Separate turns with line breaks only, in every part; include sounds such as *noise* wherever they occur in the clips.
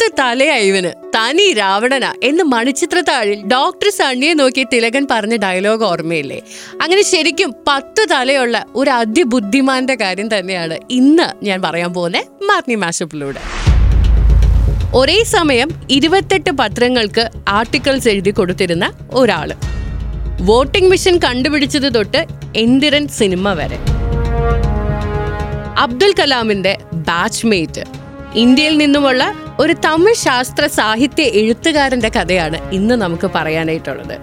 പത്ത് തലയാ ഇവന്. തനി രാവണന എന്ന് മണിച്ചിത്രത്താഴിൽ ഡോക്ടർ സണ്ണിയെ നോക്കി തിലകൻ പറഞ്ഞ ഡയലോഗ് ഓർമ്മയില്ലേ? അങ്ങനെ ശരിക്കും പത്ത് തലയുള്ള ഒരു അതിബുദ്ധിമാന്റെ കാര്യം തന്നെയാണ് ഇന്ന് ഞാൻ പറയാൻ പോകുന്ന മാർണി മാഷപ്പിലൂടെ. ഒരേ സമയം ഇരുപത്തെട്ട് പത്രങ്ങൾക്ക് ആർട്ടിക്കിൾസ് എഴുതി കൊടുത്തിരുന്ന ഒരാൾ. വോട്ടിംഗ് മെഷീൻ കണ്ടുപിടിച്ചത് തൊട്ട് എന്തിരൻ സിനിമ വരെ. അബ്ദുൽ കലാമിന്റെ ബാച്ച്മേറ്റ് ഇന്ത്യയിൽ നിന്നുമുള്ള ഒരു തമിഴ് ശാസ്ത്ര സാഹിത്യ എഴുത്തുകാരന്റെ കഥയാണ് ഇന്ന് നമുക്ക് പറയാനായിട്ടുള്ളത്.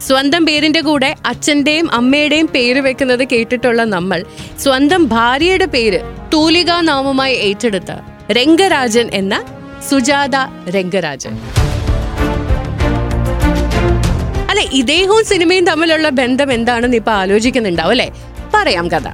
സ്വന്തം പേരിന്റെ കൂടെ അച്ഛന്റെയും അമ്മയുടെയും പേര് വെക്കുന്നത് കേട്ടിട്ടുള്ള നമ്മൾ സ്വന്തം ഭാര്യയുടെ പേര് തൂലികാ നാമമായി ഏറ്റെടുത്ത രംഗരാജൻ എന്ന സുജാത രംഗരാജൻ. അല്ലെ ഇദ്ദേഹവും സിനിമയും തമ്മിലുള്ള ബന്ധം എന്താണെന്ന് ഇപ്പൊ ആലോചിക്കുന്നുണ്ടാവും അല്ലെ? പറയാം കഥ.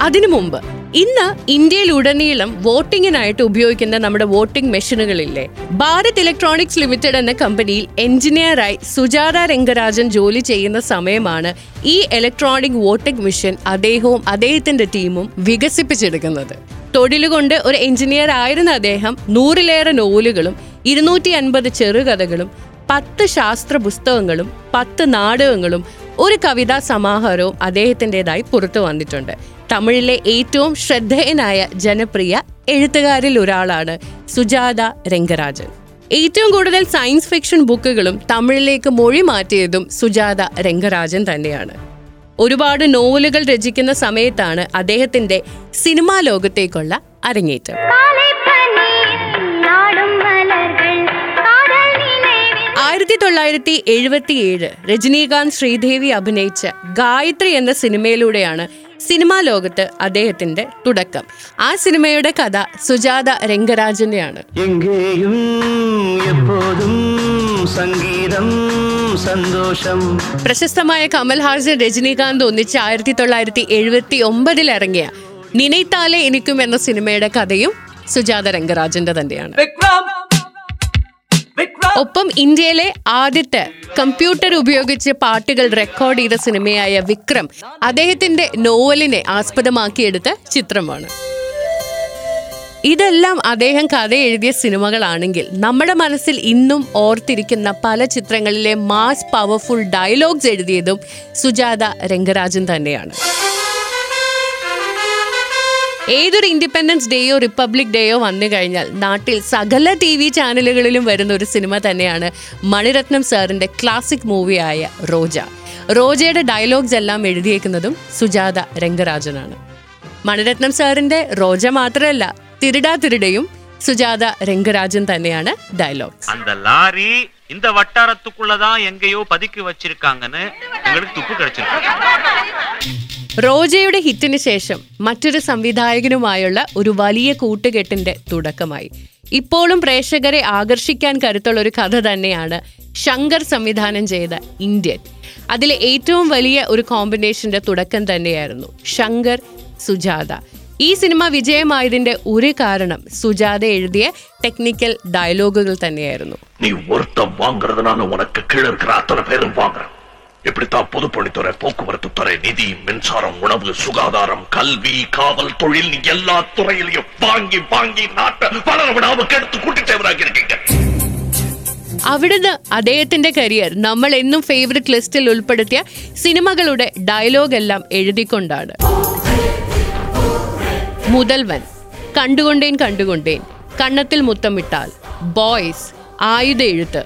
അതിനു മുമ്പ് ഇന്ന് ഇന്ത്യയിലുടനീളം വോട്ടിങ്ങിനായിട്ട് ഉപയോഗിക്കുന്ന നമ്മുടെ വോട്ടിംഗ് മെഷീനുകളില്ലേ? ഭാരത് ഇലക്ട്രോണിക്സ് ലിമിറ്റഡ് എന്ന കമ്പനിയിൽ എഞ്ചിനീയറായി സുജാത രംഗരാജൻ ജോലി ചെയ്യുന്ന സമയമാണ് ഈ ഇലക്ട്രോണിക് വോട്ടിംഗ് മെഷീൻ അദ്ദേഹവും അദ്ദേഹത്തിന്റെ ടീമും വികസിപ്പിച്ചെടുക്കുന്നത്. തൊഴിലുകൊണ്ട് ഒരു എഞ്ചിനീയർ ആയിരുന്ന അദ്ദേഹം നൂറിലേറെ നോവലുകളും ഇരുന്നൂറ്റി അൻപത് ചെറുകഥകളും പത്ത് ശാസ്ത്ര പുസ്തകങ്ങളും പത്ത് നാടകങ്ങളും ഒരു കവിതാ സമാഹാരവും അദ്ദേഹത്തിന്റെതായി പുറത്തു വന്നിട്ടുണ്ട്. തമിഴിലെ ഏറ്റവും ശ്രദ്ധേയനായ ജനപ്രിയ എഴുത്തുകാരിൽ ഒരാളാണ് സുജാത രംഗരാജൻ. ഏറ്റവും കൂടുതൽ സയൻസ് ഫിക്ഷൻ ബുക്കുകളും തമിഴിലേക്ക് മൊഴി മാറ്റിയതും സുജാത രംഗരാജൻ തന്നെയാണ്. ഒരുപാട് നോവലുകൾ രചിക്കുന്ന സമയത്താണ് അദ്ദേഹത്തിന്റെ സിനിമാ ലോകത്തേക്കുള്ള അരങ്ങേറ്റം. ആയിരത്തി തൊള്ളായിരത്തി എഴുപത്തിയേഴ് രജനീകാന്ത് ശ്രീദേവി അഭിനയിച്ച ഗായത്രി എന്ന സിനിമയിലൂടെയാണ് സിനിമാ ലോകത്ത് അദ്ദേഹത്തിന്റെ തുടക്കം. ആ സിനിമയുടെ കഥ സുജാത രംഗരാജന്റെയാണ്
സംഗീതം സന്തോഷം.
പ്രശസ്തമായ കമൽഹാസൻ രജനീകാന്ത് ഒന്നിച്ച് ആയിരത്തി തൊള്ളായിരത്തി എഴുപത്തി ഒമ്പതിൽ ഇറങ്ങിയ നിനൈത്താലെ എനിക്കും എന്ന സിനിമയുടെ കഥയും സുജാത രംഗരാജന്റെ തന്നെയാണ്. ഒപ്പം ഇന്ത്യയിലെ ആദ്യത്തെ കമ്പ്യൂട്ടർ ഉപയോഗിച്ച് പാട്ടുകൾ റെക്കോർഡ് ചെയ്ത സിനിമയായ വിക്രം അദ്ദേഹത്തിന്റെ നോവലിനെ ആസ്പദമാക്കിയെടുത്ത ചിത്രമാണ്. ഇതെല്ലാം അദ്ദേഹം കഥ എഴുതിയ സിനിമകളാണെങ്കിൽ നമ്മുടെ മനസ്സിൽ ഇന്നും ഓർത്തിരിക്കുന്ന പല ചിത്രങ്ങളിലെ മാസ് പവർഫുൾ ഡയലോഗ്സ് എഴുതിയതും സുജാത രംഗരാജൻ തന്നെയാണ്. ഏതൊരു ഇൻഡിപെൻഡൻസ് ഡേയോ റിപ്പബ്ലിക് ഡേയോ വന്നു കഴിഞ്ഞാൽ നാട്ടിൽ സകല ടി വി ചാനലുകളിലും വരുന്ന ഒരു സിനിമ തന്നെയാണ് മണിരത്നം സാറിന്റെ ക്ലാസിക് മൂവിയായ റോജ റോജയുടെ ഡയലോഗ്സ് എല്ലാം എഴുതിയേക്കുന്നതും സുജാത രംഗരാജനാണ് മണിരത്നം സാറിന്റെ റോജ മാത്രമല്ല തിരുടാ തിരുടയും സുജാത രംഗരാജൻ തന്നെയാണ് ഡയലോഗ്
அந்த லாரி இந்த வட்டாரத்துக்குள்ளதான் எங்கேயோ பதுக்கி வச்சிருக்காங்கன்னு எங்களுக்கு துப்பு கிடைச்சிருக்கு
റോജയുടെ ഹിറ്റിന് ശേഷം മറ്റൊരു സംവിധായകനുമായുള്ള ഒരു വലിയ കൂട്ടുകെട്ടിന്റെ തുടക്കമായി. ഇപ്പോഴും പ്രേക്ഷകരെ ആകർഷിക്കാൻ കരുത്തുള്ള ഒരു കഥ തന്നെയാണ് ശങ്കർ സംവിധാനം ചെയ്ത ഇന്ത്യൻ. അതിലെ ഏറ്റവും വലിയ ഒരു കോമ്പിനേഷന്റെ തുടക്കം തന്നെയായിരുന്നു ശങ്കർ സുജാത. ഈ സിനിമ വിജയമായതിന്റെ ഒരു കാരണം സുജാത എഴുതിയ ടെക്നിക്കൽ ഡയലോഗുകൾ തന്നെയായിരുന്നു.
നീ വാങ്ങുന്നതാണ് കീഴിൽ പേരും இப்படித்தான் பொதுப்பணித்துறை போக்குவரத்து துறை நிதி மின்சாரம் உணவு சுகாதாரம் கல்வி காவல் தொழில் நீ எல்லா துறையிலையும் வாங்கி வாங்கி நாட்டை வளர விடாம கெடுத்து கூட்டிட்டவராக இருக்கீங்க
അവിടുന്ന് അദ്ദേഹത്തിന്റെ കരിയർ നമ്മൾ എന്നും ഫേവററ്റ് ലിസ്റ്റിൽ ഉൾപ്പെടുത്തിയ സിനിമകളുടെ ഡയലോഗ് എല്ലാം എഴുതിക്കൊണ്ടാണ് മുതൽവൻ കണ്ടുകൊണ്ടേൻ കണ്ടുകൊണ്ടേൻ കണ്ണത്തിൽ മുത്തമിട്ടാൽ ബോയ്സ് ആയുധ എഴുത്ത്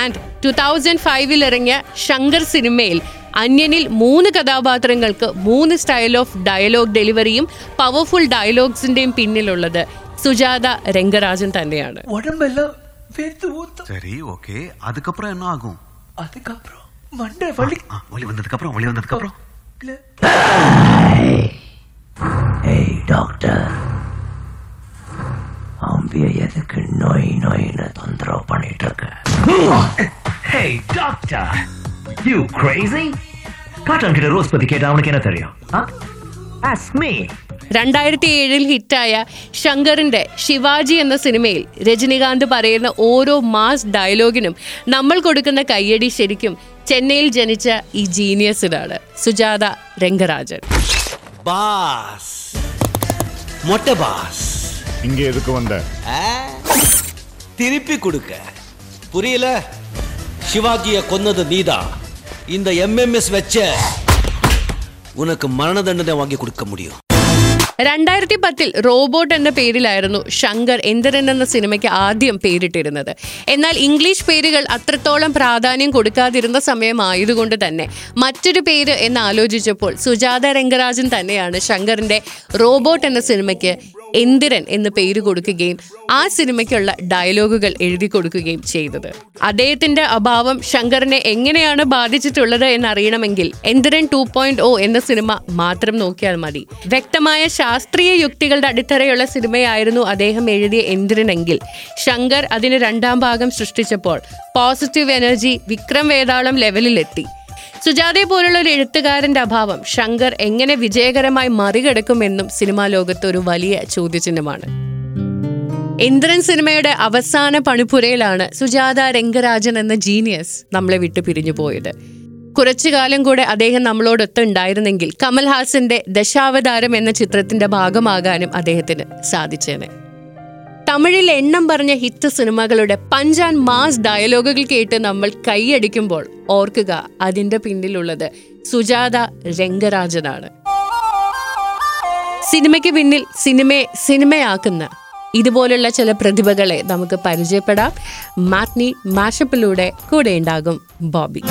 ആൻഡ് ടു തൗസൻഡ് ഫൈവിൽ ഇറങ്ങിയ ശങ്കർ സിനിമയിൽ അന്യനിൽ മൂന്ന് കഥാപാത്രങ്ങൾക്ക് മൂന്ന് സ്റ്റൈൽ ഓഫ് ഡയലോഗ് ഡെലിവറിയും പവർഫുൾ ഡയലോഗ്സിന്റെയും പിന്നിലുള്ളത് സുജാത രംഗരാജൻ തന്നെയാണ്
உடம்பெல்லாம் வேர்த்து ஊத்தும்
சரி ஓகே அதுக்கப்புறம் என்ன ஆகும்
அதுக்கப்புறம் மண்டை வலி
ஆ, ஒளி வந்ததுக்கு அப்புறம் ஒளி வந்ததுக்கு அப்புறம்
ஏய் டாக்டர் அம்பிய எதுக்கு நோய் நோயின்னு தொந்தரவு பண்ணிட்டு இருக்க *gasps*
hey, ഡോക്ടർ യു crazy? കാട്ടാൻകിടെ റോസ് പതി കേട്ട അവനക്ക് എന്നറിയോ
രണ്ടായിരത്തി ഏഴിൽ ഹിറ്റായ ശങ്കറിന്റെ ശിവാജി എന്ന സിനിമയിൽ രജനികാന്ത് പറയുന്ന ഓരോ മാസ് ഡയലോഗിനും നമ്മൾ കൊടുക്കുന്ന കയ്യടി ശരിക്കും ചെന്നൈയിൽ ജനിച്ച ഈ ജീനിയസിനാണ് സുജാത രംഗരാജൻ.
ബാസ്. ബാസ്.
തിരുപ്പി കൊടുക്ക. புரியல சிவாஜிய கொன்னது நீதான் இந்த எம்எம்எஸ் வச்ச உனக்கு மரண தண்டனை வாங்கி கொடுக்க முடியும்
രണ്ടായിരത്തി പത്തിൽ റോബോട്ട് എന്ന പേരിലായിരുന്നു ശങ്കർ എന്തരൻ എന്ന സിനിമയ്ക്ക് ആദ്യം പേരിട്ടിരുന്നത് എന്നാൽ ഇംഗ്ലീഷ് പേരുകൾ അത്രത്തോളം പ്രാധാന്യം കൊടുക്കാതിരുന്ന സമയമായതുകൊണ്ട് തന്നെ മറ്റൊരു പേര് എന്ന് ആലോചിച്ചപ്പോൾ സുജാത രംഗരാജൻ തന്നെയാണ് ശങ്കറിന്റെ റോബോട്ട് എന്ന സിനിമയ്ക്ക് എന്തിരൻ എന്ന് പേര് കൊടുക്കുകയും ആ സിനിമയ്ക്കുള്ള ഡയലോഗുകൾ എഴുതി കൊടുക്കുകയും ചെയ്തത്. അദ്ദേഹത്തിന്റെ അഭാവം ശങ്കറിനെ എങ്ങനെയാണ് ബാധിച്ചിട്ടുള്ളത് എന്നറിയണമെങ്കിൽ എന്തിരൻ ടു പോയിന്റ് ഓ എന്ന സിനിമ മാത്രം നോക്കിയാൽ മതി. വ്യക്തമായ ശാസ്ത്രീയ യുക്തികളുടെ അടിത്തറയുള്ള സിനിമയായിരുന്നു അദ്ദേഹം എഴുതിയ എന്തിരനെങ്കിൽ ശങ്കർ അതിന് രണ്ടാം ഭാഗം സൃഷ്ടിച്ചപ്പോൾ പോസിറ്റീവ് എനർജി വിക്രം വേതാളം ലെവലിലെത്തി സുജാതയെ പോലുള്ള ഒരു എഴുത്തുകാരന്റെ അഭാവം ശങ്കർ എങ്ങനെ വിജയകരമായി മറികടക്കുമെന്നും സിനിമാ ലോകത്ത് ഒരു വലിയ ചോദ്യചിഹ്നമാണ്. ഇന്ദ്രൻ സിനിമയുടെ അവസാന പണിപ്പുരയിലാണ് സുജാത രംഗരാജൻ എന്ന ജീനിയസ് നമ്മളെ വിട്ടു പിരിഞ്ഞു പോയത്. കുറച്ചു കാലം കൂടെ അദ്ദേഹം നമ്മളോടൊത്ത് ഉണ്ടായിരുന്നെങ്കിൽ കമൽഹാസന്റെ ദശാവതാരം എന്ന ചിത്രത്തിന്റെ ഭാഗമാകാനും അദ്ദേഹത്തിന് സാധിച്ചേനെ. തമിഴിൽ എണ്ണം പറഞ്ഞ ഹിറ്റ് സിനിമകളുടെ പഞ്ചാൻ മാസ് ഡയലോഗുകൾ കേട്ട് നമ്മൾ കൈയടിക്കുമ്പോൾ ഓർക്കുക അതിന്റെ പിന്നിലുള്ളത് സുജാത രംഗരാജനാണ്. സിനിമയ്ക്ക് പിന്നിൽ സിനിമയെ സിനിമയാക്കുന്ന ഇതുപോലുള്ള ചില പ്രതിഭകളെ നമുക്ക് പരിചയപ്പെടാം. മാറ്റ്നി മാഷപ്പിലൂടെ കൂടെ ഉണ്ടാകും ബോബി.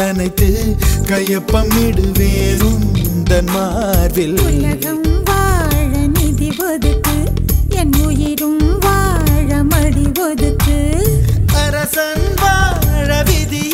நனைத்து கையப்பம் இடுவேன் உந்தன் மார்பில்.
உலகம் வாழ நிதி ஒதுக்கு என் உயிரும் வாழ மடி ஒதுக்கு.
அரசன் வாழ விதி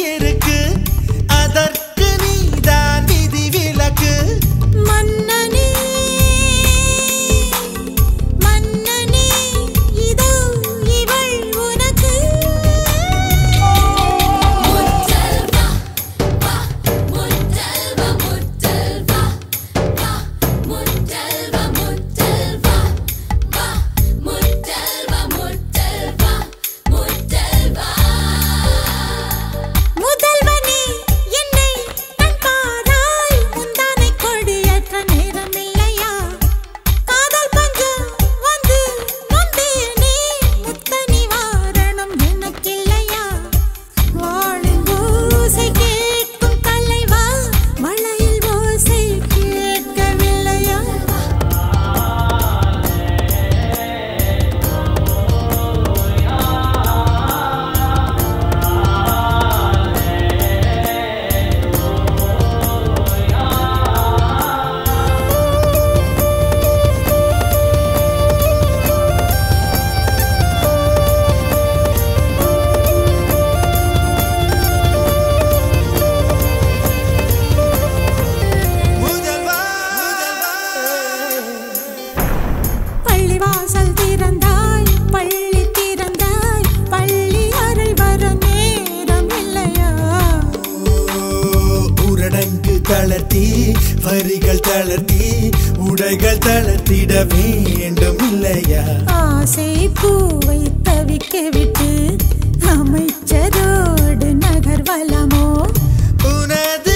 தளர்த்தி வரிகள் தளர்த்தி
உடைகள் தளர்த்திட வேண்டும் இல்லையா?
ஆசை பூவை தவிக்க விட்டு அமைச்சரோடு நகர்வலமோ? உனது